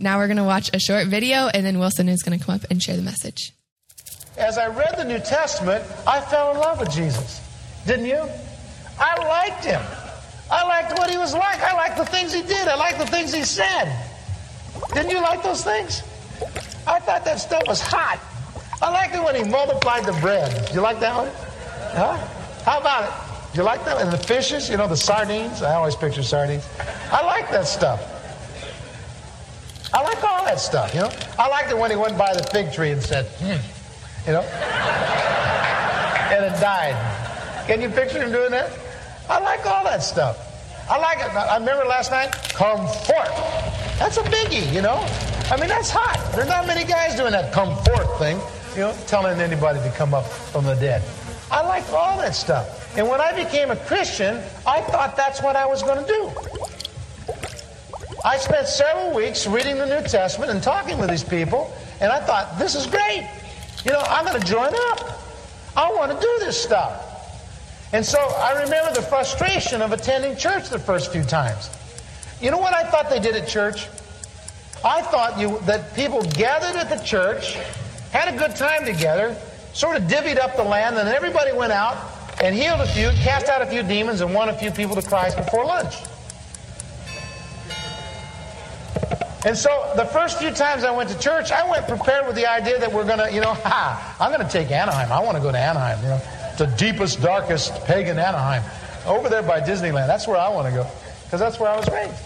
Now we're going to watch a short video, and then Wilson is going to come up and share the message. As I read the New Testament, I fell in love with Jesus. Didn't you? I liked him. I liked what he was like. I liked the things he did. I liked the things he said. Didn't you like those things? I thought that stuff was hot. I liked it when he multiplied the bread. Did you like that one? Huh? How about it? Do you like that? And the fishes, you know, the sardines. I always picture sardines. I like that stuff. I like all that stuff, you know. I liked it when he went by the fig tree and said, hmm, you know, and it died. Can you picture him doing that? I like all that stuff. I like it. I remember last night, come forth. That's a biggie, you know. I mean, that's hot. There's not many guys doing that come forth thing, you know, telling anybody to come up from the dead. I like all that stuff. And when I became a Christian, I thought that's what I was going to do. I spent several weeks reading the New Testament and talking with these people, and I thought, this is great. You know, I'm going to join up. I want to do this stuff. And so I remember the frustration of attending church the first few times. You know what I thought they did at church? I thought you, that people gathered at the church, had a good time together, sort of divvied up the land, and everybody went out and healed a few, cast out a few demons, and won a few people to Christ before lunch. And so the first few times I went to church, I went prepared with the idea that we're going to, you know, ha, I'm going to take Anaheim. I want to go to Anaheim, you know, the deepest, darkest pagan Anaheim. Over there by Disneyland. That's where I want to go because that's where I was raised.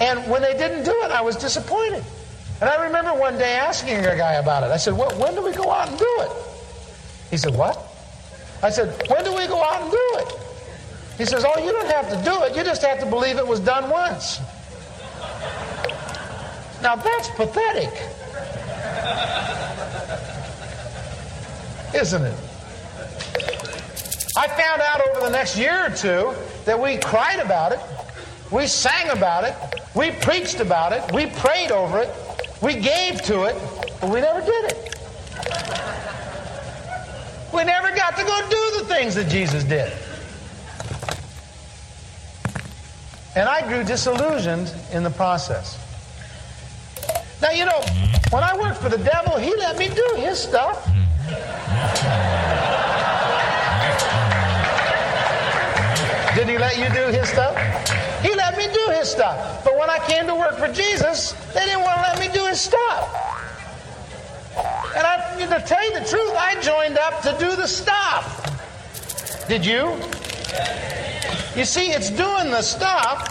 And when they didn't do it, I was disappointed. And I remember one day asking a guy about it. I said, well, when do we go out and do it? He said, what? I said, when do we go out and do it? He says, oh, you don't have to do it. You just have to believe it was done once. Now that's pathetic. Isn't it? I found out over the next year or two that we cried about it, we sang about it, we preached about it, we prayed over it, we gave to it, but we never did it. We never got to go do the things that Jesus did. And I grew disillusioned in the process. Now, you know, when I worked for the devil, he let me do his stuff. Did he let you do his stuff? He let me do his stuff. But when I came to work for Jesus, they didn't want to let me do his stuff. And I, to tell you the truth, I joined up to do the stuff. Did you? You see, it's doing the stuff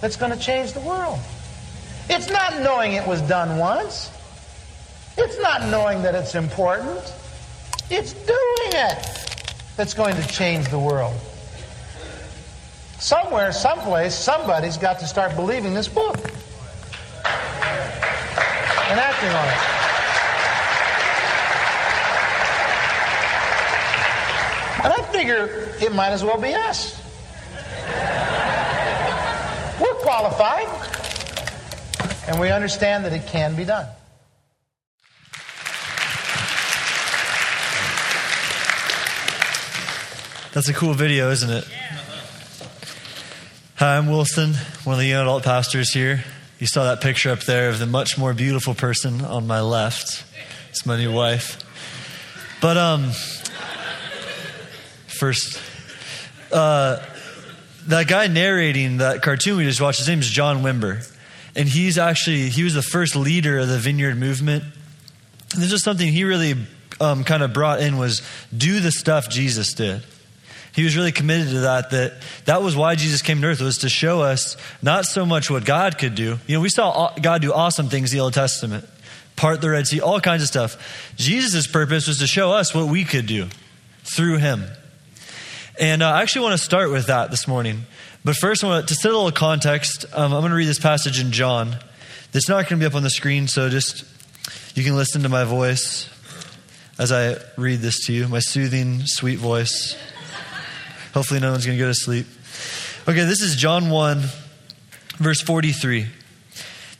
that's going to change the world. It's not knowing it was done once. It's not knowing that it's important. It's doing it that's going to change the world. Somewhere, someplace, somebody's got to start believing this book and acting on it. And I figure it might as well be us. We're qualified, and we understand that it can be done. That's a cool video, isn't it? Hi, I'm Wilson, one of the young adult pastors here. You saw that picture up there of the much more beautiful person on my left. It's my new wife. But um, first, uh, that guy narrating that cartoon we just watched, his name is John Wimber, and he's actually he was the first leader of the Vineyard movement. And this is something he really um, kind of brought in was do the stuff Jesus did. He was really committed to that, that that was why Jesus came to earth, was to show us not so much what God could do. You know, we saw God do awesome things in the Old Testament, part the Red Sea, all kinds of stuff. Jesus' purpose was to show us what we could do through him. And uh, I actually want to start with that this morning. But first, I want to, set a little context. Um, I'm going to read this passage in John. It's not going to be up on the screen, so just you can listen to my voice as I read this to you, my soothing, sweet voice. Hopefully, no one's going to go to sleep. Okay, this is John 1, verse 43.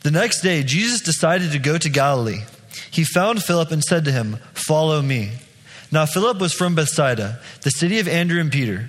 The next day, Jesus decided to go to Galilee. He found Philip and said to him, Follow me. Now, Philip was from Bethsaida, the city of Andrew and Peter.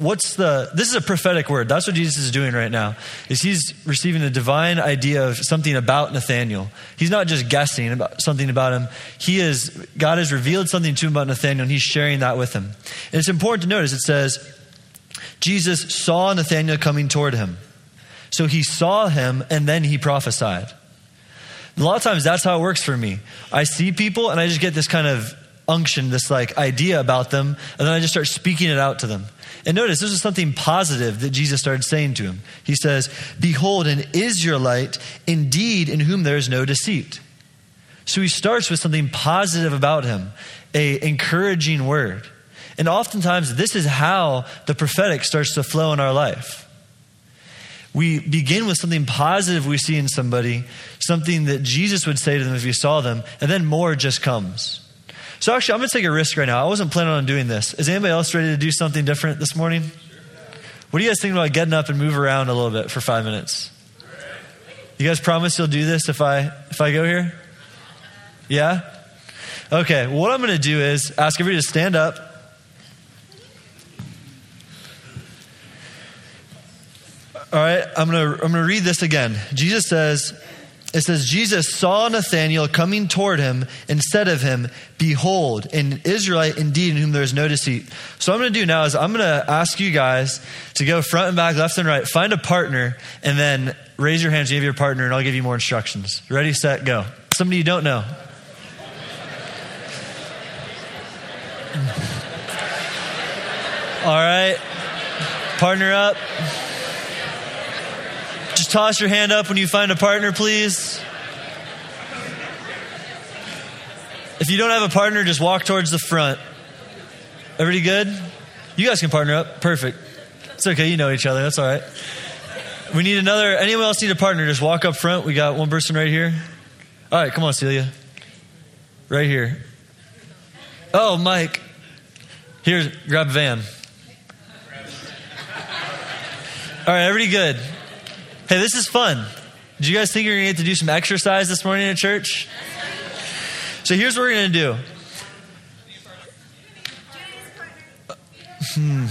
what's the this is a prophetic word. That's what jesus is doing right now is he's receiving a divine idea of something about nathaniel. He's not just guessing about something about him. He is god has revealed something to him about nathaniel and he's sharing that with him. And it's important to notice it says jesus saw nathaniel coming toward him. So he saw him and then he prophesied. A lot of times that's how it works for me. I see people and i just get this kind of unction this like idea about them and then i just start speaking it out to them and notice this is something positive that Jesus started saying to him. He says, Behold, an Israelite indeed in whom there is no deceit. So he starts with something positive about him, a encouraging word. And oftentimes this is how the prophetic starts to flow in our life. We begin with something positive we see in somebody, something that Jesus would say to them if he saw them, and then more just comes. So actually, I'm going to take a risk right now. I wasn't planning on doing this. Is anybody else ready to do something different this morning? What do you guys think about getting up and move around a little bit for five minutes? You guys promise you'll do this if I if I go here? Yeah? Okay, what I'm going to do is ask everybody to stand up. All right, I'm going to I'm going to read this again. Jesus says, it says, Jesus saw Nathanael coming toward him and said of him, Behold, an Israelite indeed in whom there is no deceit. So, I'm going to do now is I'm going to ask you guys to go front and back, left and right, find a partner, and then raise your hands. Have your partner, and I'll give you more instructions. Ready, set, go. Somebody you don't know. All right, partner up. Toss your hand up when you find a partner, please. If you don't have a partner, just walk towards the front. Everybody good? You guys can partner up. Perfect. It's okay. You know each other. That's all right. We need another. Anyone else need a partner? Just walk up front. We got one person right here. All right, come on, Celia. Right here. Oh, Mike. Here, grab Van. All right, everybody good? Hey, this is fun. Do you guys think you're going to get to do some exercise this morning at church? So here's what we're going to do. Hmm.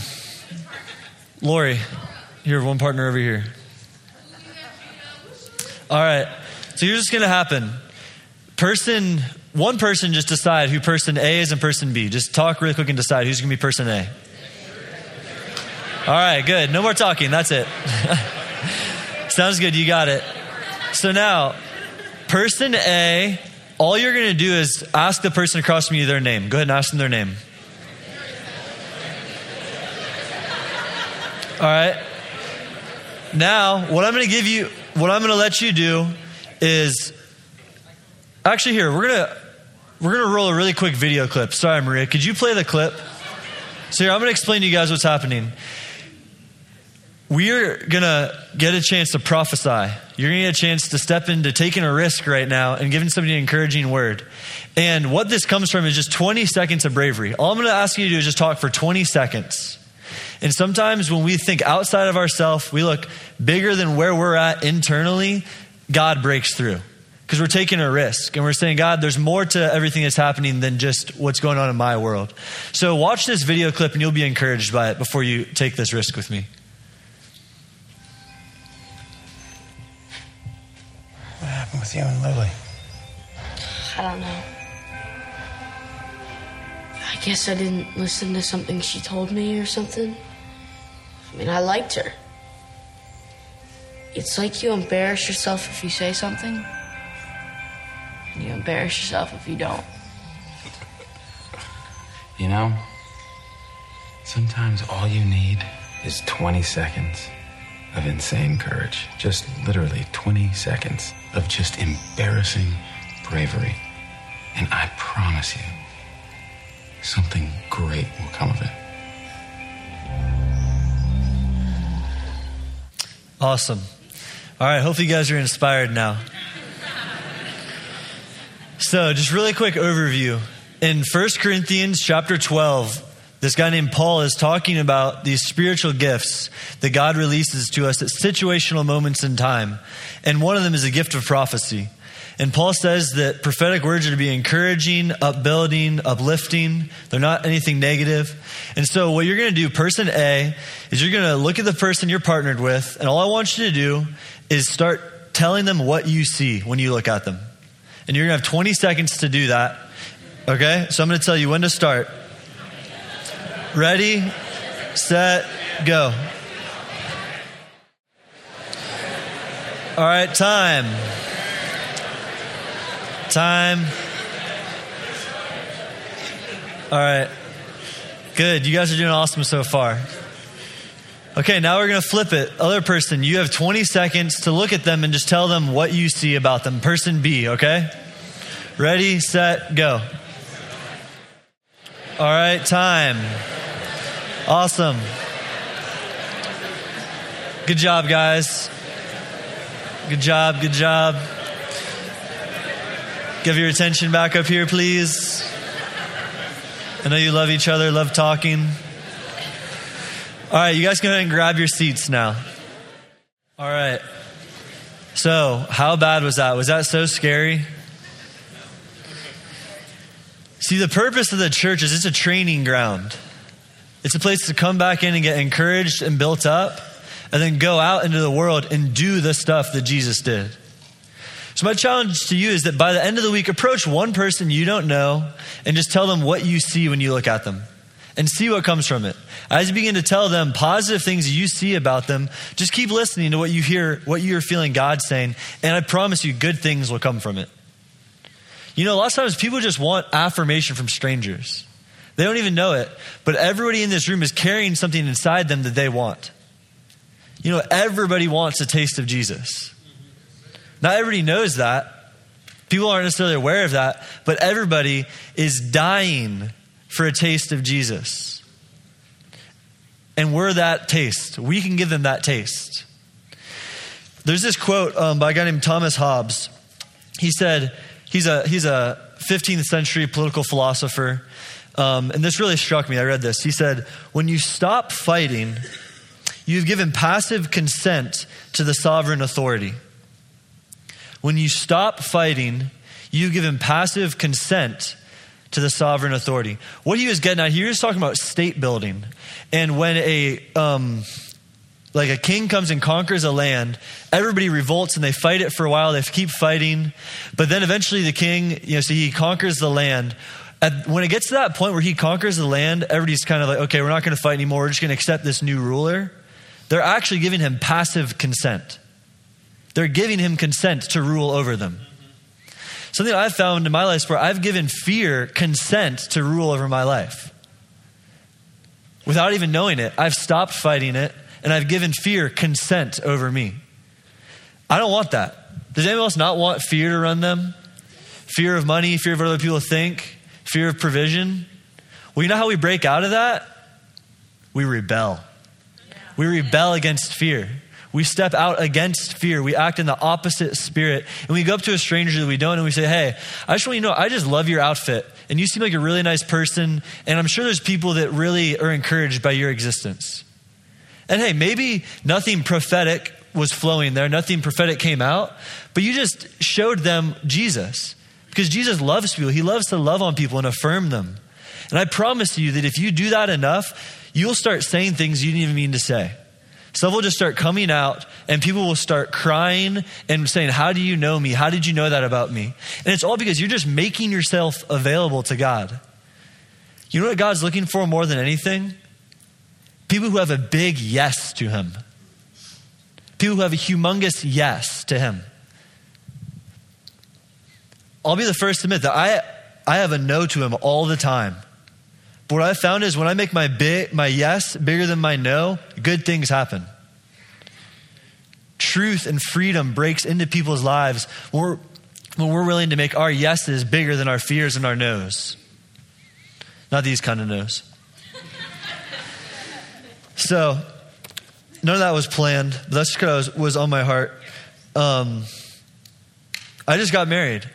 Lori, you have one partner over here. All right. So here's what's going to happen. Person, one person just decide who person A is and person B. Just talk really quick and decide who's going to be person A. All right, good. No more talking. That's it. Sounds good. You got it. So now, person A, all you're going to do is ask the person across from you their name. Go ahead and ask them their name. All right. Now, what I'm going to give you, what I'm going to let you do is actually here, we're going to we're going to roll a really quick video clip. Sorry, Maria. Could you play the clip? So here, I'm going to explain to you guys what's happening we're going to get a chance to prophesy. You're going to get a chance to step into taking a risk right now and giving somebody an encouraging word. And what this comes from is just 20 seconds of bravery. All I'm going to ask you to do is just talk for 20 seconds. And sometimes when we think outside of ourselves, we look bigger than where we're at internally, God breaks through. Because we're taking a risk and we're saying, God, there's more to everything that's happening than just what's going on in my world. So watch this video clip and you'll be encouraged by it before you take this risk with me. Happened with you and Lily? I don't know. I guess I didn't listen to something she told me or something. I mean, I liked her. It's like you embarrass yourself if you say something, and you embarrass yourself if you don't. You know, sometimes all you need is 20 seconds of insane courage. Just literally 20 seconds of just embarrassing bravery. And I promise you, something great will come of it. Awesome. All right, hopefully you guys are inspired now. So, just really quick overview. In 1 Corinthians chapter 12, this guy named Paul is talking about these spiritual gifts that God releases to us at situational moments in time. And one of them is a gift of prophecy. And Paul says that prophetic words are to be encouraging, upbuilding, uplifting. They're not anything negative. And so, what you're going to do, person A, is you're going to look at the person you're partnered with, and all I want you to do is start telling them what you see when you look at them. And you're going to have 20 seconds to do that. Okay? So, I'm going to tell you when to start. Ready, set, go. All right, time. Time. All right. Good. You guys are doing awesome so far. Okay, now we're going to flip it. Other person, you have 20 seconds to look at them and just tell them what you see about them. Person B, okay? Ready, set, go. All right, time. Awesome. Good job, guys. Good job, good job. Give your attention back up here, please. I know you love each other, love talking. All right, you guys go ahead and grab your seats now. All right. So, how bad was that? Was that so scary? See, the purpose of the church is it's a training ground. It's a place to come back in and get encouraged and built up, and then go out into the world and do the stuff that Jesus did. So, my challenge to you is that by the end of the week, approach one person you don't know and just tell them what you see when you look at them and see what comes from it. As you begin to tell them positive things you see about them, just keep listening to what you hear, what you're feeling God saying, and I promise you, good things will come from it. You know, a lot of times people just want affirmation from strangers. They don't even know it, but everybody in this room is carrying something inside them that they want. You know, everybody wants a taste of Jesus. Not everybody knows that. People aren't necessarily aware of that, but everybody is dying for a taste of Jesus. And we're that taste. We can give them that taste. There's this quote um, by a guy named Thomas Hobbes. He said, he's a, he's a 15th century political philosopher. Um, and this really struck me. I read this. He said, When you stop fighting, you've given passive consent to the sovereign authority. When you stop fighting, you've given passive consent to the sovereign authority. What he was getting at, he was talking about state building. And when a, um, like a king comes and conquers a land, everybody revolts and they fight it for a while. They keep fighting. But then eventually the king, you know, so he conquers the land. At, when it gets to that point where he conquers the land, everybody's kind of like, okay, we're not going to fight anymore. We're just going to accept this new ruler. They're actually giving him passive consent. They're giving him consent to rule over them. Something I've found in my life where I've given fear consent to rule over my life. Without even knowing it, I've stopped fighting it and I've given fear consent over me. I don't want that. Does anyone else not want fear to run them? Fear of money, fear of what other people think, fear of provision? Well, you know how we break out of that? We rebel. We rebel against fear. We step out against fear. We act in the opposite spirit. And we go up to a stranger that we don't and we say, Hey, I just want you to know, I just love your outfit. And you seem like a really nice person. And I'm sure there's people that really are encouraged by your existence. And hey, maybe nothing prophetic was flowing there, nothing prophetic came out, but you just showed them Jesus. Because Jesus loves people. He loves to love on people and affirm them. And I promise you that if you do that enough, you'll start saying things you didn't even mean to say. Stuff will just start coming out, and people will start crying and saying, How do you know me? How did you know that about me? And it's all because you're just making yourself available to God. You know what God's looking for more than anything? People who have a big yes to Him, people who have a humongous yes to Him. I'll be the first to admit that I, I have a no to Him all the time. But what I found is when I make my big, my yes bigger than my no, good things happen. Truth and freedom breaks into people's lives when we're, willing to make our yeses bigger than our fears and our no's. Not these kind of no's. so, none of that was planned, that's just because was on my heart. Um, I just got married.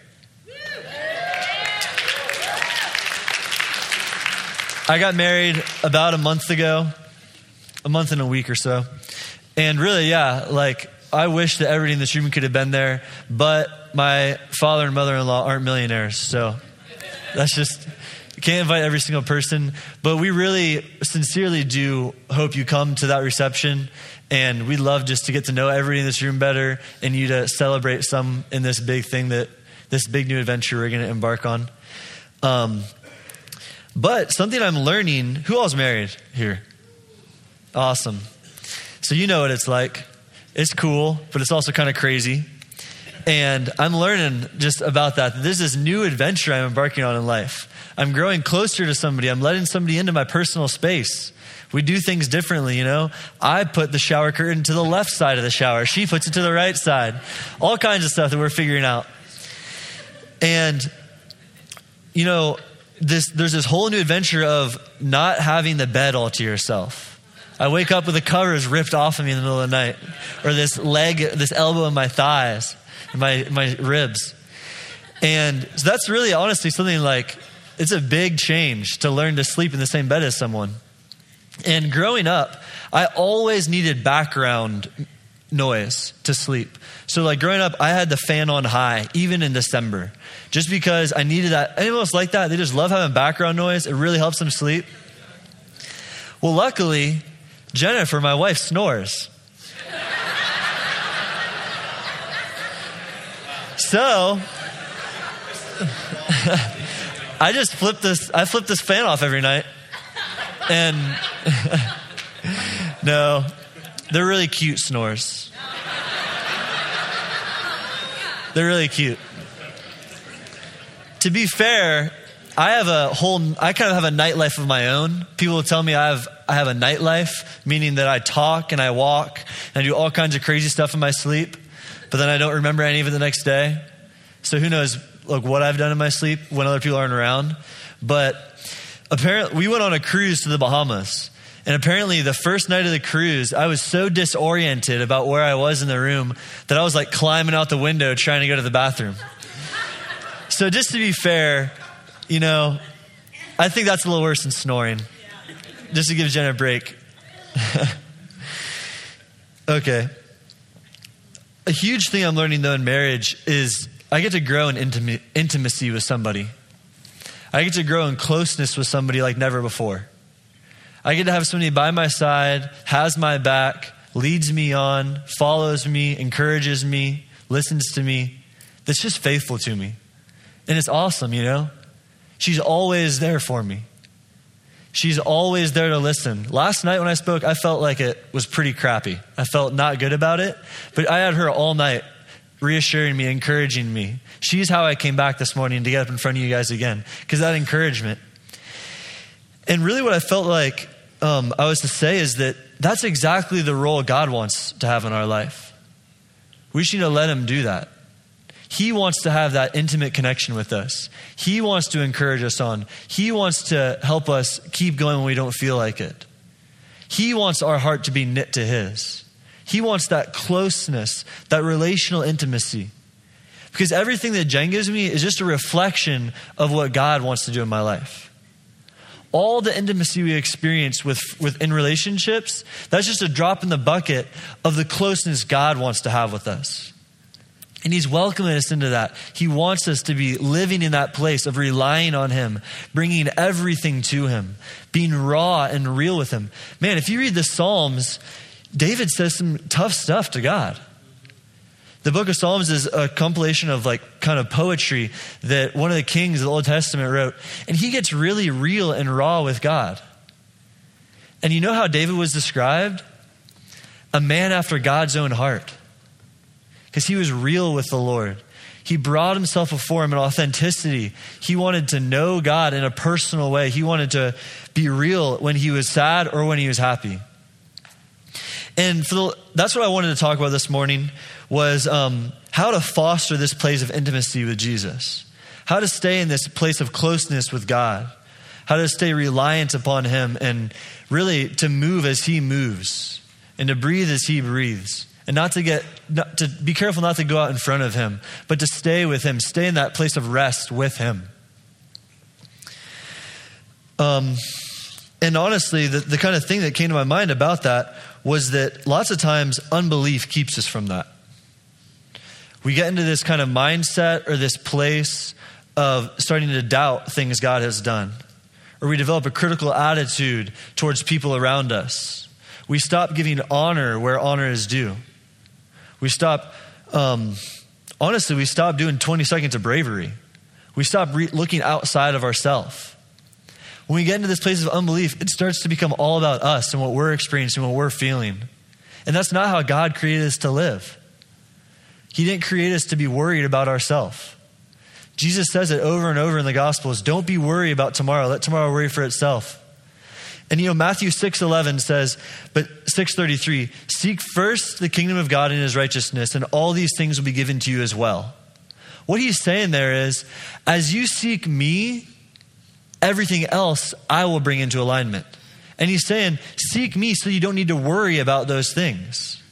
I got married about a month ago, a month and a week or so. And really, yeah, like I wish that everybody in this room could have been there, but my father and mother in law aren't millionaires. So that's just, can't invite every single person. But we really sincerely do hope you come to that reception. And we'd love just to get to know everybody in this room better and you to celebrate some in this big thing that, this big new adventure we're going to embark on. Um, but something I'm learning, who all's married here? Awesome. So you know what it's like. It's cool, but it's also kind of crazy. And I'm learning just about that. There's this new adventure I'm embarking on in life. I'm growing closer to somebody. I'm letting somebody into my personal space. We do things differently, you know. I put the shower curtain to the left side of the shower. She puts it to the right side. All kinds of stuff that we're figuring out. And, you know, this, there's this whole new adventure of not having the bed all to yourself I wake up with the covers ripped off of me in the middle of the night, or this leg, this elbow in my thighs, my my ribs, and so that's really honestly something like it's a big change to learn to sleep in the same bed as someone. And growing up, I always needed background noise to sleep. So, like growing up, I had the fan on high, even in December, just because I needed that. Anyone else like that? They just love having background noise. It really helps them sleep. Well, luckily, Jennifer, my wife, snores. So I just flip this I flip this fan off every night. And no, they're really cute snores. They're really cute. To be fair, I have a whole, I kind of have a nightlife of my own. People tell me I have, I have a nightlife, meaning that I talk and I walk and I do all kinds of crazy stuff in my sleep, but then I don't remember any of it the next day. So who knows like what I've done in my sleep when other people aren't around. But apparently, we went on a cruise to the Bahamas. And apparently, the first night of the cruise, I was so disoriented about where I was in the room that I was like climbing out the window trying to go to the bathroom. So, just to be fair, you know, I think that's a little worse than snoring. Just to give Jen a break. okay. A huge thing I'm learning though in marriage is I get to grow in intima- intimacy with somebody. I get to grow in closeness with somebody like never before. I get to have somebody by my side, has my back, leads me on, follows me, encourages me, listens to me, that's just faithful to me. And it's awesome, you know? She's always there for me. She's always there to listen. Last night when I spoke, I felt like it was pretty crappy. I felt not good about it, but I had her all night reassuring me, encouraging me. She's how I came back this morning to get up in front of you guys again, because that encouragement. And really, what I felt like um, I was to say is that that's exactly the role God wants to have in our life. We to let Him do that. He wants to have that intimate connection with us. He wants to encourage us on. He wants to help us keep going when we don't feel like it. He wants our heart to be knit to His. He wants that closeness, that relational intimacy. Because everything that Jen gives me is just a reflection of what God wants to do in my life. All the intimacy we experience with, with in relationships, that's just a drop in the bucket of the closeness God wants to have with us. And he's welcoming us into that. He wants us to be living in that place of relying on him, bringing everything to him, being raw and real with him. Man, if you read the Psalms, David says some tough stuff to God. The book of Psalms is a compilation of like kind of poetry that one of the kings of the Old Testament wrote. And he gets really real and raw with God. And you know how David was described? A man after God's own heart because he was real with the Lord. He brought himself before him in authenticity. He wanted to know God in a personal way. He wanted to be real when he was sad or when he was happy. And the, that's what I wanted to talk about this morning was um, how to foster this place of intimacy with Jesus. How to stay in this place of closeness with God. How to stay reliant upon him and really to move as he moves and to breathe as he breathes and not to get not, to be careful not to go out in front of him but to stay with him stay in that place of rest with him um, And honestly, the, the kind of thing that came to my mind about that was that lots of times unbelief keeps us from that. We get into this kind of mindset or this place of starting to doubt things God has done. Or we develop a critical attitude towards people around us. We stop giving honor where honor is due. We stop, um, honestly, we stop doing 20 seconds of bravery. We stop re- looking outside of ourselves. When we get into this place of unbelief, it starts to become all about us and what we're experiencing, what we're feeling. And that's not how God created us to live. He didn't create us to be worried about ourselves. Jesus says it over and over in the Gospels don't be worried about tomorrow, let tomorrow worry for itself. And you know, Matthew 6:11 says, but 633, seek first the kingdom of God and his righteousness, and all these things will be given to you as well. What he's saying there is, as you seek me, everything else I will bring into alignment. And he's saying, seek me so you don't need to worry about those things.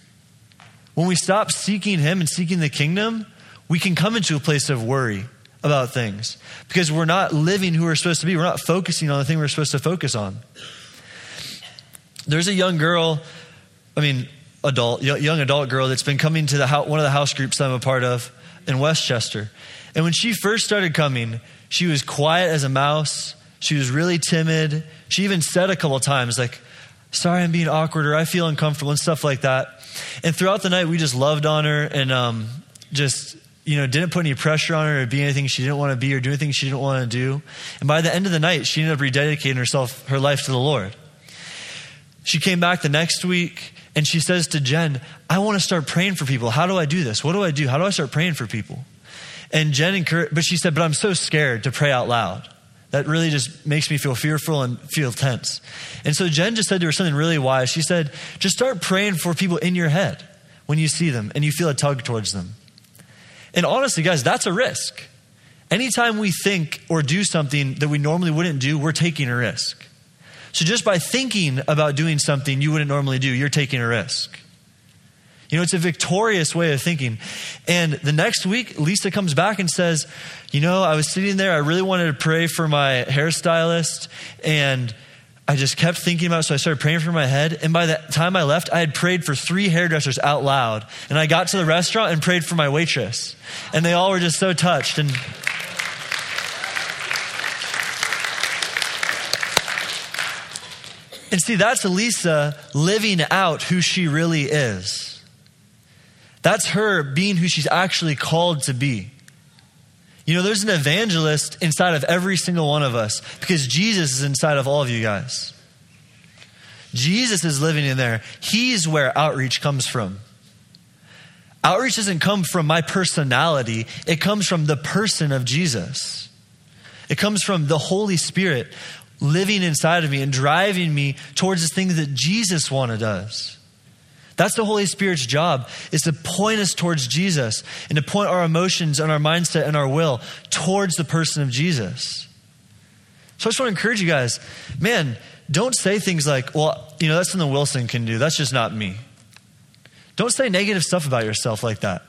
When we stop seeking him and seeking the kingdom, we can come into a place of worry about things because we're not living who we're supposed to be. We're not focusing on the thing we're supposed to focus on. There's a young girl, I mean, adult, young adult girl that's been coming to the house, one of the house groups that I'm a part of in Westchester. And when she first started coming, she was quiet as a mouse. She was really timid. She even said a couple times, like, sorry I'm being awkward or I feel uncomfortable and stuff like that. And throughout the night, we just loved on her and um, just, you know, didn't put any pressure on her to be anything she didn't want to be or do anything she didn't want to do. And by the end of the night, she ended up rededicating herself, her life to the Lord. She came back the next week and she says to Jen, I want to start praying for people. How do I do this? What do I do? How do I start praying for people? And Jen encouraged, but she said, but I'm so scared to pray out loud that really just makes me feel fearful and feel tense. And so Jen just said to her something really wise. She said, just start praying for people in your head when you see them and you feel a tug towards them. And honestly, guys, that's a risk. Anytime we think or do something that we normally wouldn't do, we're taking a risk. So just by thinking about doing something you wouldn't normally do, you're taking a risk. You know, it's a victorious way of thinking. And the next week, Lisa comes back and says, You know, I was sitting there, I really wanted to pray for my hairstylist, and I just kept thinking about it, so I started praying for my head. And by the time I left, I had prayed for three hairdressers out loud. And I got to the restaurant and prayed for my waitress. And they all were just so touched. And And see, that's Elisa living out who she really is. That's her being who she's actually called to be. You know, there's an evangelist inside of every single one of us because Jesus is inside of all of you guys. Jesus is living in there. He's where outreach comes from. Outreach doesn't come from my personality, it comes from the person of Jesus. It comes from the Holy Spirit living inside of me and driving me towards the things that Jesus wanted us. That's the Holy Spirit's job, is to point us towards Jesus and to point our emotions and our mindset and our will towards the person of Jesus. So I just want to encourage you guys, man, don't say things like, well, you know, that's something Wilson can do. That's just not me. Don't say negative stuff about yourself like that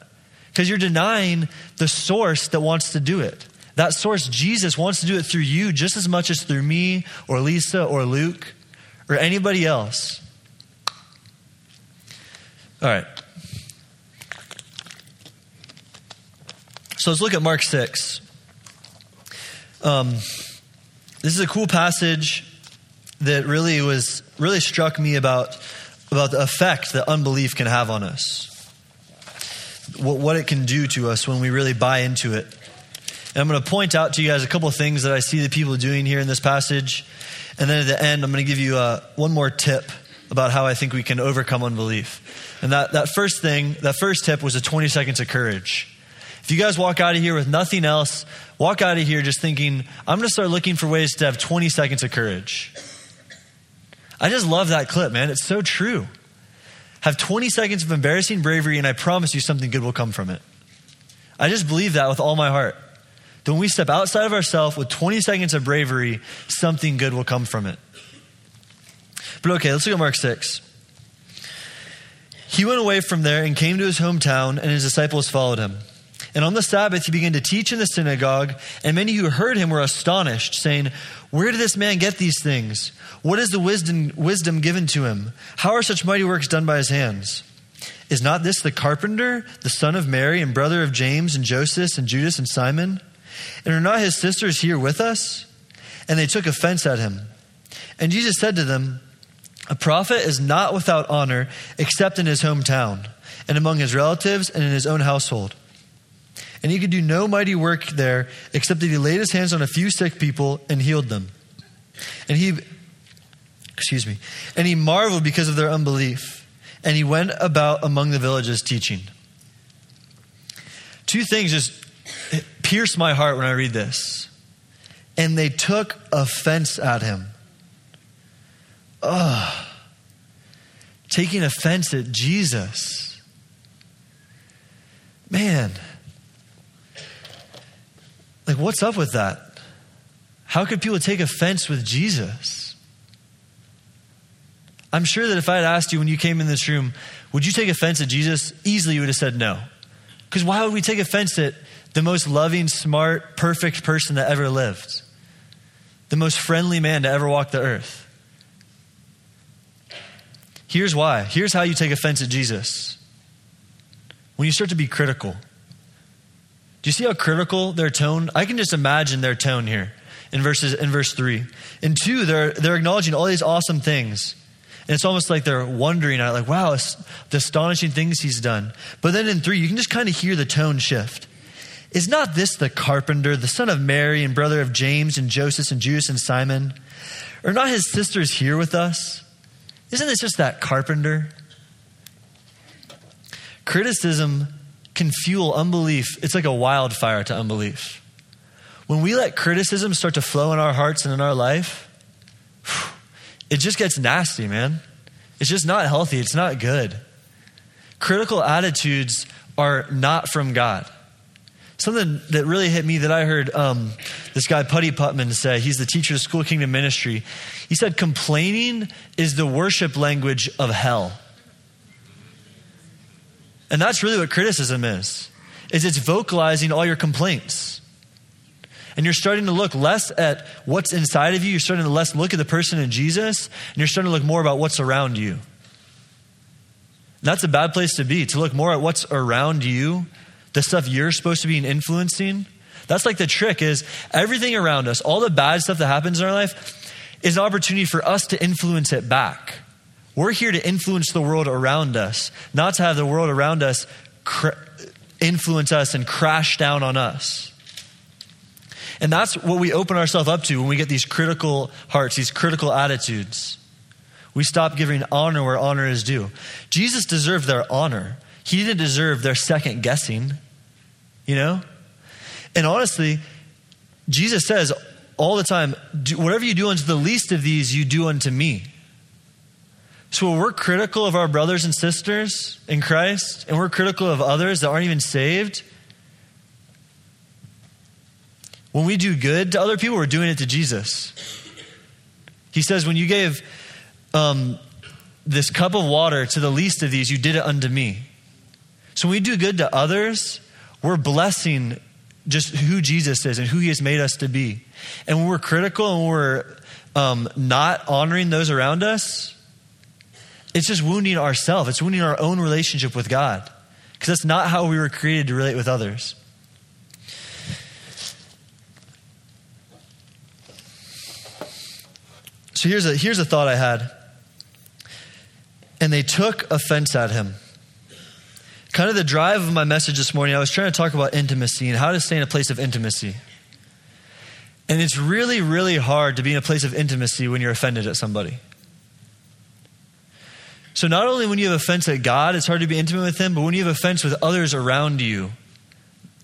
because you're denying the source that wants to do it. That source, Jesus, wants to do it through you just as much as through me or Lisa or Luke or anybody else. All right. So let's look at Mark 6. Um, this is a cool passage that really was really struck me about, about the effect that unbelief can have on us. What, what it can do to us when we really buy into it. And I'm going to point out to you guys a couple of things that I see the people doing here in this passage. And then at the end, I'm going to give you uh, one more tip about how I think we can overcome unbelief. And that, that first thing, that first tip was the 20 seconds of courage. If you guys walk out of here with nothing else, walk out of here just thinking, I'm going to start looking for ways to have 20 seconds of courage. I just love that clip, man. It's so true. Have 20 seconds of embarrassing bravery, and I promise you something good will come from it. I just believe that with all my heart. That when we step outside of ourselves with 20 seconds of bravery, something good will come from it. But okay, let's look at Mark 6. He went away from there and came to his hometown, and his disciples followed him. And on the Sabbath, he began to teach in the synagogue, and many who heard him were astonished, saying, Where did this man get these things? What is the wisdom, wisdom given to him? How are such mighty works done by his hands? Is not this the carpenter, the son of Mary, and brother of James, and Joseph, and Judas, and Simon? And are not his sisters here with us? And they took offense at him. And Jesus said to them, A prophet is not without honor except in his hometown, and among his relatives, and in his own household. And he could do no mighty work there except that he laid his hands on a few sick people and healed them. And he, excuse me, and he marveled because of their unbelief. And he went about among the villages teaching. Two things just pierce my heart when I read this. And they took offense at him. Ugh. Taking offense at Jesus. Man. Like, what's up with that? How could people take offense with Jesus? I'm sure that if I had asked you when you came in this room, would you take offense at Jesus? Easily you would have said no. Because why would we take offense at the most loving, smart, perfect person that ever lived? The most friendly man to ever walk the earth. Here's why. Here's how you take offense at Jesus. When you start to be critical. Do you see how critical their tone? I can just imagine their tone here in verses in verse 3. In 2, they're they're acknowledging all these awesome things. And it's almost like they're wondering at like, wow, the astonishing things he's done. But then in 3, you can just kind of hear the tone shift. Is not this the carpenter, the son of Mary and brother of James and Joseph and Judas and Simon? Are not his sisters here with us? Isn't this just that carpenter? Criticism can fuel unbelief. It's like a wildfire to unbelief. When we let criticism start to flow in our hearts and in our life, it just gets nasty, man. It's just not healthy. It's not good. Critical attitudes are not from God. Something that really hit me that I heard um, this guy, Putty Putman, say, he's the teacher of School Kingdom Ministry. He said, complaining is the worship language of hell. And that's really what criticism is. Is it's vocalizing all your complaints. And you're starting to look less at what's inside of you, you're starting to less look at the person in Jesus, and you're starting to look more about what's around you. And that's a bad place to be, to look more at what's around you, the stuff you're supposed to be influencing. That's like the trick is everything around us, all the bad stuff that happens in our life is an opportunity for us to influence it back. We're here to influence the world around us, not to have the world around us influence us and crash down on us. And that's what we open ourselves up to when we get these critical hearts, these critical attitudes. We stop giving honor where honor is due. Jesus deserved their honor. He didn't deserve their second guessing, you know? And honestly, Jesus says all the time, whatever you do unto the least of these, you do unto me. So we're critical of our brothers and sisters in Christ, and we're critical of others that aren't even saved, when we do good to other people, we're doing it to Jesus. He says, when you gave um, this cup of water to the least of these, you did it unto me. So when we do good to others, we're blessing just who Jesus is and who he has made us to be. And when we're critical and we're um, not honoring those around us, it's just wounding ourselves. It's wounding our own relationship with God. Because that's not how we were created to relate with others. So here's a, here's a thought I had. And they took offense at him. Kind of the drive of my message this morning, I was trying to talk about intimacy and how to stay in a place of intimacy. And it's really, really hard to be in a place of intimacy when you're offended at somebody. So, not only when you have offense at God, it's hard to be intimate with Him, but when you have offense with others around you,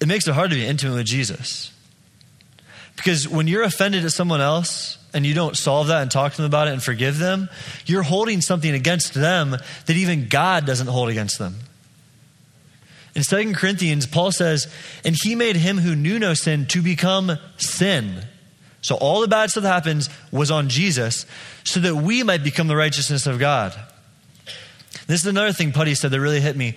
it makes it hard to be intimate with Jesus. Because when you're offended at someone else and you don't solve that and talk to them about it and forgive them, you're holding something against them that even God doesn't hold against them. In 2 Corinthians, Paul says, And he made him who knew no sin to become sin. So all the bad stuff that happens was on Jesus so that we might become the righteousness of God. This is another thing Putty said that really hit me.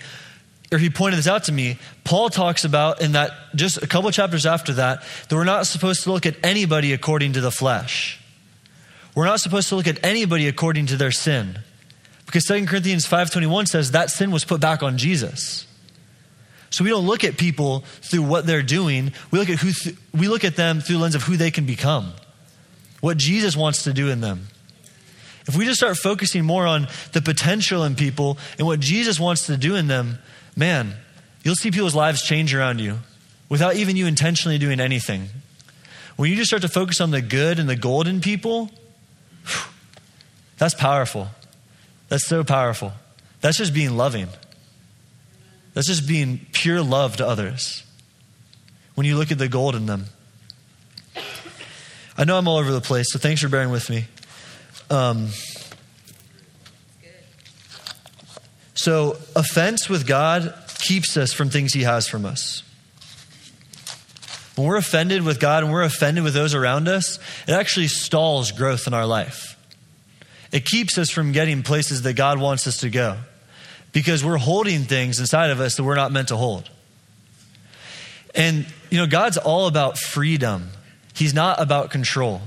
or he pointed this out to me. Paul talks about in that just a couple chapters after that that we're not supposed to look at anybody according to the flesh. We're not supposed to look at anybody according to their sin. Because 2 Corinthians 5:21 says that sin was put back on Jesus. So we don't look at people through what they're doing. We look at who th- we look at them through the lens of who they can become. What Jesus wants to do in them. If we just start focusing more on the potential in people and what Jesus wants to do in them, man, you'll see people's lives change around you without even you intentionally doing anything. When you just start to focus on the good and the gold in people, that's powerful. That's so powerful. That's just being loving. That's just being pure love to others. When you look at the gold in them. I know I'm all over the place, so thanks for bearing with me. Um, so, offense with God keeps us from things He has from us. When we're offended with God and we're offended with those around us, it actually stalls growth in our life. It keeps us from getting places that God wants us to go because we're holding things inside of us that we're not meant to hold. And, you know, God's all about freedom, He's not about control.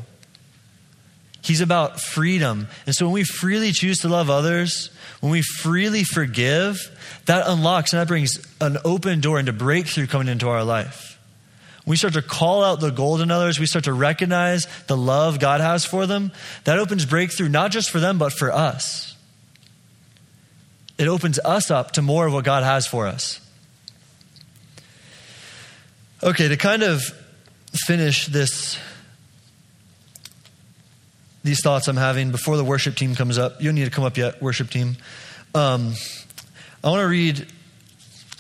He's about freedom. And so when we freely choose to love others, when we freely forgive, that unlocks and that brings an open door into breakthrough coming into our life. We start to call out the gold in others, we start to recognize the love God has for them, that opens breakthrough not just for them, but for us. It opens us up to more of what God has for us. Okay, to kind of finish this these thoughts I'm having before the worship team comes up. You don't need to come up yet, worship team. Um, I want to read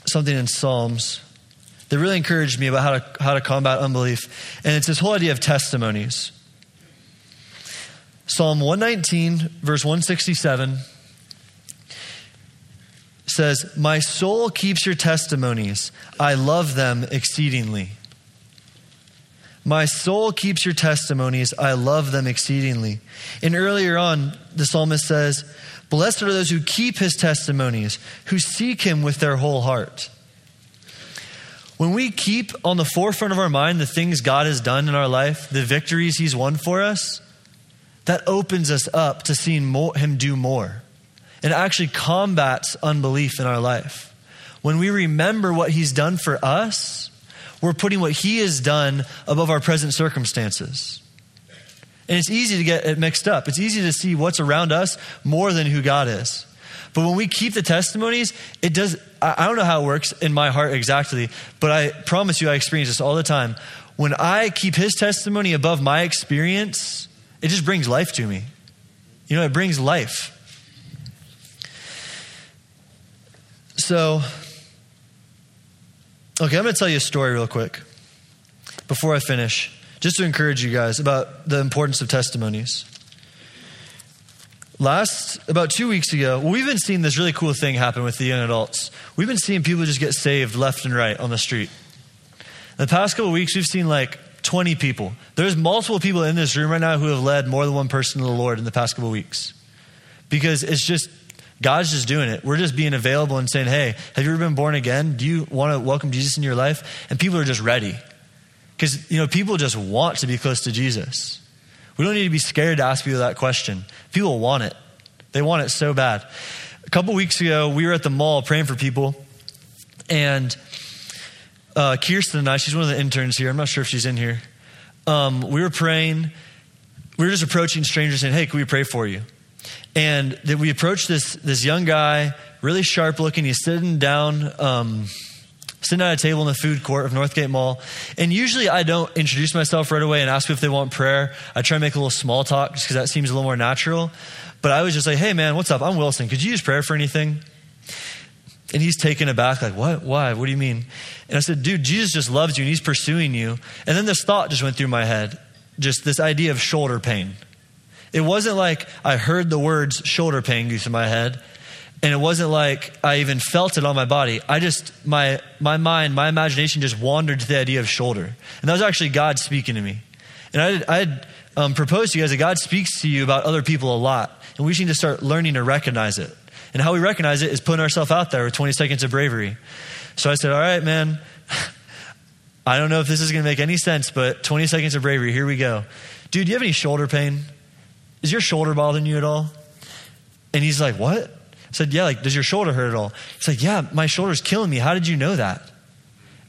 something in Psalms that really encouraged me about how to, how to combat unbelief. And it's this whole idea of testimonies. Psalm 119, verse 167 says, My soul keeps your testimonies. I love them exceedingly. My soul keeps your testimonies. I love them exceedingly. And earlier on, the psalmist says, Blessed are those who keep his testimonies, who seek him with their whole heart. When we keep on the forefront of our mind the things God has done in our life, the victories he's won for us, that opens us up to seeing more, him do more. It actually combats unbelief in our life. When we remember what he's done for us, we're putting what He has done above our present circumstances. And it's easy to get it mixed up. It's easy to see what's around us more than who God is. But when we keep the testimonies, it does. I don't know how it works in my heart exactly, but I promise you, I experience this all the time. When I keep His testimony above my experience, it just brings life to me. You know, it brings life. So, Okay, I'm going to tell you a story real quick before I finish, just to encourage you guys about the importance of testimonies. Last, about two weeks ago, we've been seeing this really cool thing happen with the young adults. We've been seeing people just get saved left and right on the street. The past couple weeks, we've seen like 20 people. There's multiple people in this room right now who have led more than one person to the Lord in the past couple weeks. Because it's just God's just doing it. We're just being available and saying, hey, have you ever been born again? Do you want to welcome Jesus in your life? And people are just ready. Because, you know, people just want to be close to Jesus. We don't need to be scared to ask people that question. People want it, they want it so bad. A couple weeks ago, we were at the mall praying for people, and uh, Kirsten and I, she's one of the interns here. I'm not sure if she's in here. Um, we were praying. We were just approaching strangers saying, hey, can we pray for you? And that we approached this, this young guy, really sharp looking. He's sitting down, um, sitting at a table in the food court of Northgate Mall. And usually I don't introduce myself right away and ask if they want prayer. I try to make a little small talk just because that seems a little more natural. But I was just like, hey man, what's up? I'm Wilson. Could you use prayer for anything? And he's taken aback, like, what? Why? What do you mean? And I said, dude, Jesus just loves you and he's pursuing you. And then this thought just went through my head just this idea of shoulder pain. It wasn't like I heard the words shoulder pain go through my head. And it wasn't like I even felt it on my body. I just, my, my mind, my imagination just wandered to the idea of shoulder. And that was actually God speaking to me. And I had, I had um, proposed to you guys that God speaks to you about other people a lot. And we just need to start learning to recognize it. And how we recognize it is putting ourselves out there with 20 seconds of bravery. So I said, All right, man, I don't know if this is going to make any sense, but 20 seconds of bravery, here we go. Dude, do you have any shoulder pain? Is your shoulder bothering you at all? And he's like, What? I said, Yeah, like, does your shoulder hurt at all? He's like, Yeah, my shoulder's killing me. How did you know that?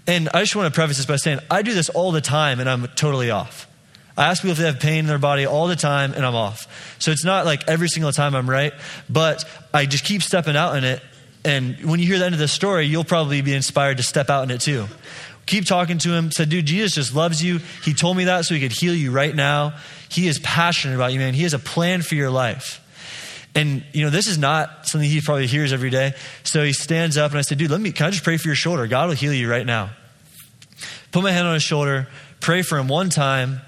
And I just want to preface this by saying, I do this all the time and I'm totally off. I ask people if they have pain in their body all the time and I'm off. So it's not like every single time I'm right, but I just keep stepping out in it. And when you hear the end of the story, you'll probably be inspired to step out in it too. Keep talking to him. Said, dude, Jesus just loves you. He told me that so he could heal you right now. He is passionate about you, man. He has a plan for your life. And, you know, this is not something he probably hears every day. So he stands up and I said, dude, let me, can I just pray for your shoulder? God will heal you right now. Put my hand on his shoulder, pray for him one time.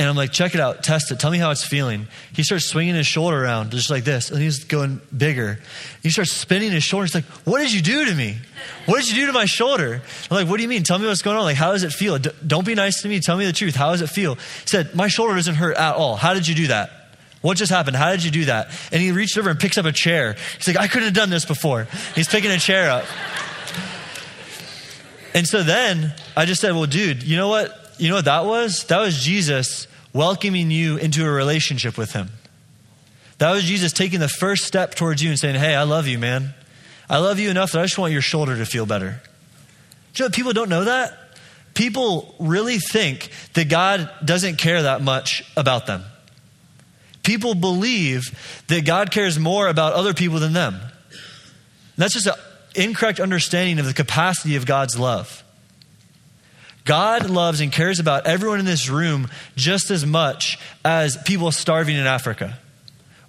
And I'm like, check it out, test it, tell me how it's feeling. He starts swinging his shoulder around just like this, and he's going bigger. He starts spinning his shoulder. He's like, What did you do to me? What did you do to my shoulder? I'm like, What do you mean? Tell me what's going on. Like, how does it feel? D- don't be nice to me. Tell me the truth. How does it feel? He said, My shoulder doesn't hurt at all. How did you do that? What just happened? How did you do that? And he reached over and picks up a chair. He's like, I couldn't have done this before. He's picking a chair up. And so then I just said, Well, dude, you know what? You know what that was? That was Jesus welcoming you into a relationship with him. That was Jesus taking the first step towards you and saying, Hey, I love you, man. I love you enough that I just want your shoulder to feel better. Do you know people don't know that? People really think that God doesn't care that much about them. People believe that God cares more about other people than them. And that's just an incorrect understanding of the capacity of God's love. God loves and cares about everyone in this room just as much as people starving in Africa,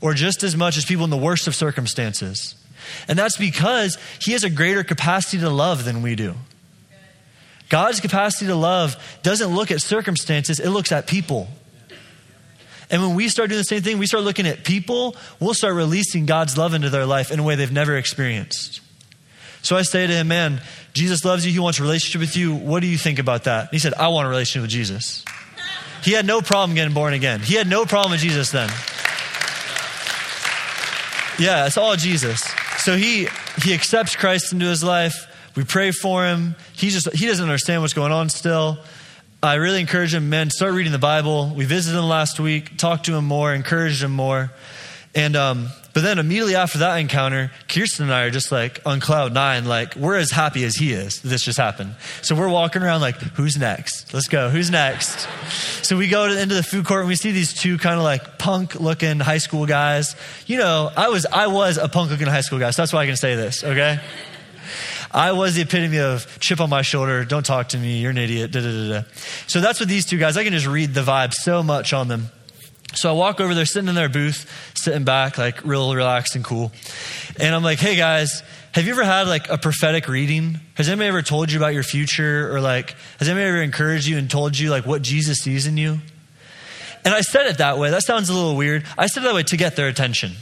or just as much as people in the worst of circumstances. And that's because He has a greater capacity to love than we do. God's capacity to love doesn't look at circumstances, it looks at people. And when we start doing the same thing, we start looking at people, we'll start releasing God's love into their life in a way they've never experienced. So I say to him, Man, Jesus loves you. He wants a relationship with you. What do you think about that? he said, I want a relationship with Jesus. He had no problem getting born again. He had no problem with Jesus then. Yeah, it's all Jesus. So he he accepts Christ into his life. We pray for him. He just he doesn't understand what's going on still. I really encourage him, men, start reading the Bible. We visited him last week, talked to him more, encouraged him more. And um, but then immediately after that encounter, Kirsten and I are just like on cloud nine, like we're as happy as he is. This just happened. So we're walking around like, who's next? Let's go. Who's next? So we go to, into the food court and we see these two kind of like punk looking high school guys. You know, I was I was a punk looking high school guy, so that's why I can say this. Okay. I was the epitome of chip on my shoulder, don't talk to me, you're an idiot. Da, da, da, da. So that's what these two guys, I can just read the vibe so much on them. So I walk over, they're sitting in their booth, sitting back, like real relaxed and cool. And I'm like, hey guys, have you ever had like a prophetic reading? Has anybody ever told you about your future? Or like, has anybody ever encouraged you and told you like what Jesus sees in you? And I said it that way. That sounds a little weird. I said it that way to get their attention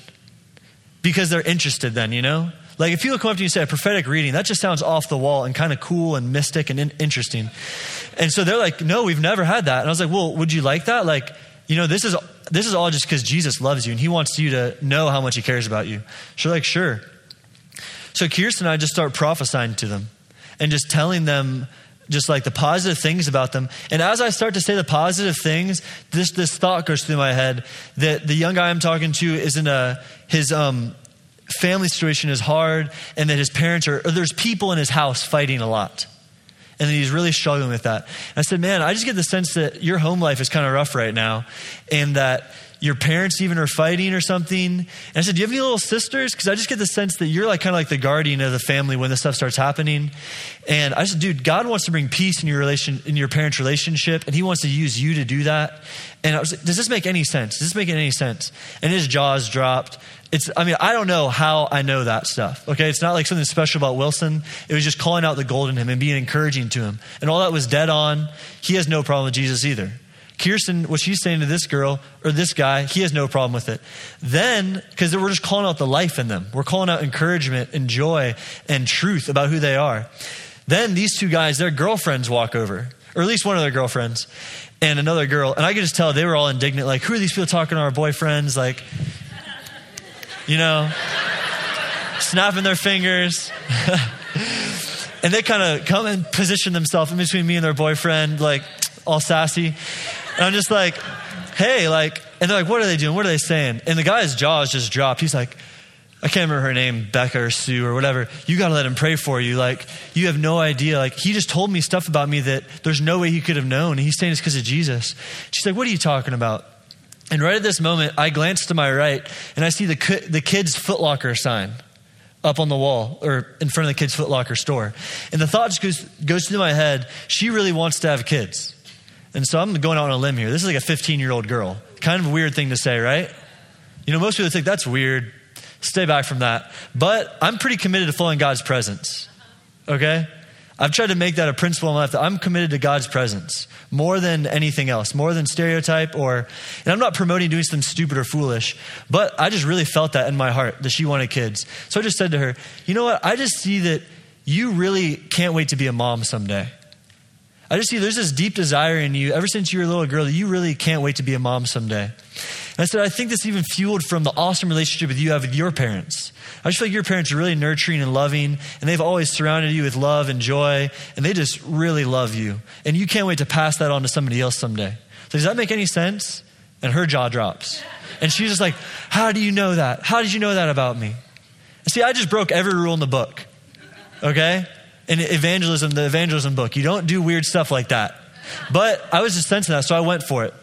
because they're interested then, you know? Like if people come up to you and say a prophetic reading, that just sounds off the wall and kind of cool and mystic and in- interesting. And so they're like, no, we've never had that. And I was like, well, would you like that? Like, you know, this is this is all just because Jesus loves you and he wants you to know how much he cares about you. So like, sure. So Kirsten and I just start prophesying to them and just telling them just like the positive things about them. And as I start to say the positive things, this this thought goes through my head that the young guy I'm talking to is in a his um family situation is hard and that his parents are there's people in his house fighting a lot and he's really struggling with that. And I said, Man, I just get the sense that your home life is kind of rough right now, and that your parents even are fighting or something. And I said, Do you have any little sisters? Because I just get the sense that you're like kind of like the guardian of the family when this stuff starts happening. And I said, Dude, God wants to bring peace in your relation in your parents' relationship, and He wants to use you to do that. And I was like, Does this make any sense? Does this make any sense? And his jaws dropped. It's, I mean, I don't know how I know that stuff. Okay. It's not like something special about Wilson. It was just calling out the gold in him and being encouraging to him. And all that was dead on. He has no problem with Jesus either. Kirsten, what she's saying to this girl or this guy, he has no problem with it. Then, because we're just calling out the life in them, we're calling out encouragement and joy and truth about who they are. Then these two guys, their girlfriends walk over, or at least one of their girlfriends, and another girl. And I could just tell they were all indignant, like, who are these people talking to our boyfriends? Like, you know? snapping their fingers. and they kind of come and position themselves in between me and their boyfriend, like all sassy. And I'm just like, hey, like, and they're like, what are they doing? What are they saying? And the guy's jaws just dropped. He's like, I can't remember her name, Becca or Sue or whatever. You got to let him pray for you. Like, you have no idea. Like, he just told me stuff about me that there's no way he could have known. And he's saying it's because of Jesus. She's like, What are you talking about? And right at this moment, I glance to my right and I see the, the kid's Footlocker sign up on the wall or in front of the kid's Footlocker store. And the thought just goes, goes through my head she really wants to have kids. And so I'm going out on a limb here. This is like a 15 year old girl. Kind of a weird thing to say, right? You know, most people think that's weird. Stay back from that. But I'm pretty committed to flowing God's presence. Okay? I've tried to make that a principle in my life that I'm committed to God's presence more than anything else, more than stereotype or, and I'm not promoting doing something stupid or foolish, but I just really felt that in my heart that she wanted kids. So I just said to her, you know what? I just see that you really can't wait to be a mom someday. I just see there's this deep desire in you ever since you were a little girl that you really can't wait to be a mom someday. And I said, I think this even fueled from the awesome relationship that you have with your parents. I just feel like your parents are really nurturing and loving, and they've always surrounded you with love and joy, and they just really love you. And you can't wait to pass that on to somebody else someday. So, does that make any sense? And her jaw drops. And she's just like, How do you know that? How did you know that about me? See, I just broke every rule in the book. Okay? In evangelism, the evangelism book, you don't do weird stuff like that. But I was just sensing that, so I went for it.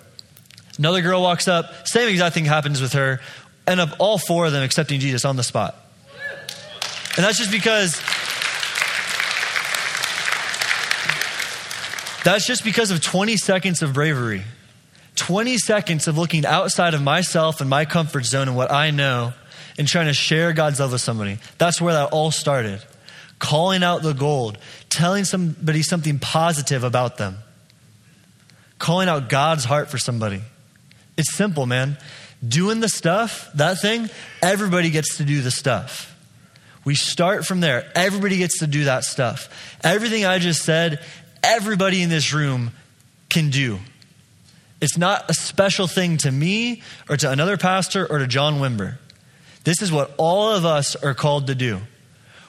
Another girl walks up, same exact thing happens with her. End up all four of them accepting Jesus on the spot. And that's just because that's just because of 20 seconds of bravery. 20 seconds of looking outside of myself and my comfort zone and what I know and trying to share God's love with somebody. That's where that all started. Calling out the gold, telling somebody something positive about them, calling out God's heart for somebody. It's simple, man. Doing the stuff, that thing, everybody gets to do the stuff. We start from there. Everybody gets to do that stuff. Everything I just said, everybody in this room can do. It's not a special thing to me or to another pastor or to John Wimber. This is what all of us are called to do.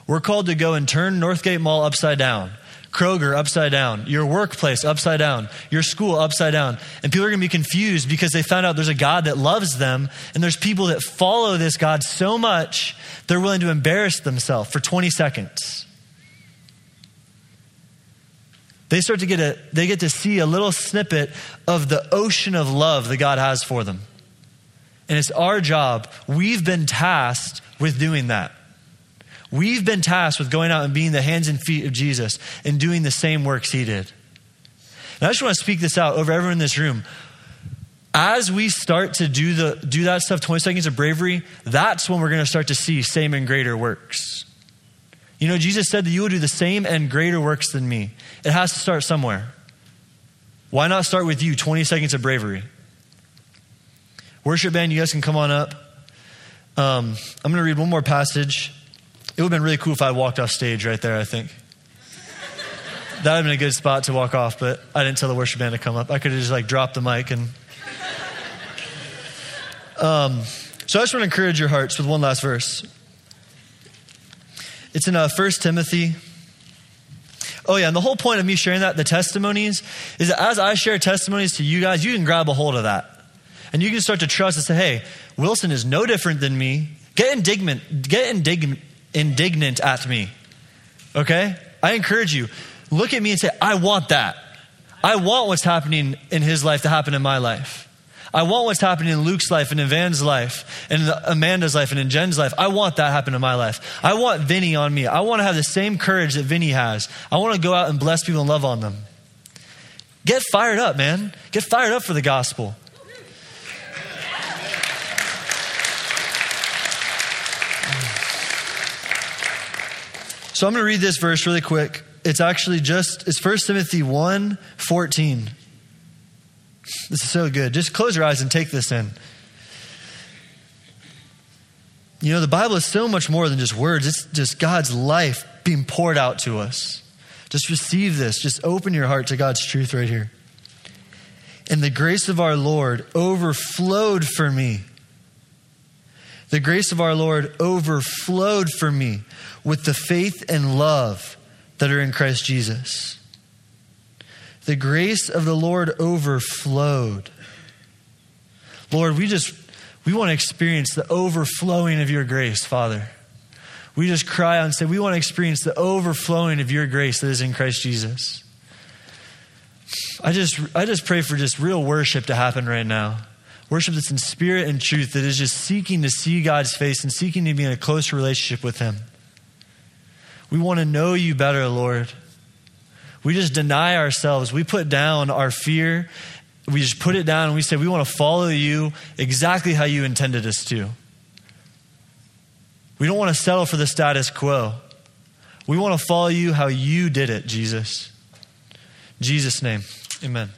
We're called to go and turn Northgate Mall upside down. Kroger upside down, your workplace upside down, your school upside down. And people are going to be confused because they found out there's a God that loves them and there's people that follow this God so much they're willing to embarrass themselves for 20 seconds. They start to get a they get to see a little snippet of the ocean of love that God has for them. And it's our job. We've been tasked with doing that. We've been tasked with going out and being the hands and feet of Jesus and doing the same works he did. And I just want to speak this out over everyone in this room. As we start to do, the, do that stuff, 20 seconds of bravery, that's when we're going to start to see same and greater works. You know, Jesus said that you will do the same and greater works than me. It has to start somewhere. Why not start with you, 20 seconds of bravery? Worship band, you guys can come on up. Um, I'm going to read one more passage. It would have been really cool if I walked off stage right there, I think. that would have been a good spot to walk off, but I didn't tell the worship band to come up. I could have just like dropped the mic and. Um, so I just want to encourage your hearts with one last verse. It's in uh, 1 Timothy. Oh, yeah, and the whole point of me sharing that, the testimonies, is that as I share testimonies to you guys, you can grab a hold of that. And you can start to trust and say, hey, Wilson is no different than me. Get indignant, get indignant, indignant at me. Okay? I encourage you. Look at me and say, I want that. I want what's happening in his life to happen in my life. I want what's happening in Luke's life and in Van's life and in Amanda's life and in Jen's life. I want that happen in my life. I want Vinny on me. I want to have the same courage that Vinny has. I want to go out and bless people and love on them. Get fired up, man. Get fired up for the gospel. So I'm going to read this verse really quick. It's actually just, it's 1 Timothy 1 14. This is so good. Just close your eyes and take this in. You know, the Bible is so much more than just words, it's just God's life being poured out to us. Just receive this. Just open your heart to God's truth right here. And the grace of our Lord overflowed for me The grace of our Lord overflowed for me with the faith and love that are in Christ Jesus. The grace of the Lord overflowed. Lord, we just we want to experience the overflowing of your grace, Father. We just cry out and say, We want to experience the overflowing of your grace that is in Christ Jesus. I just I just pray for just real worship to happen right now. Worship that's in spirit and truth, that is just seeking to see God's face and seeking to be in a closer relationship with Him. We want to know you better, Lord. We just deny ourselves. We put down our fear. We just put it down and we say, we want to follow you exactly how you intended us to. We don't want to settle for the status quo. We want to follow you how you did it, Jesus. In Jesus' name, amen.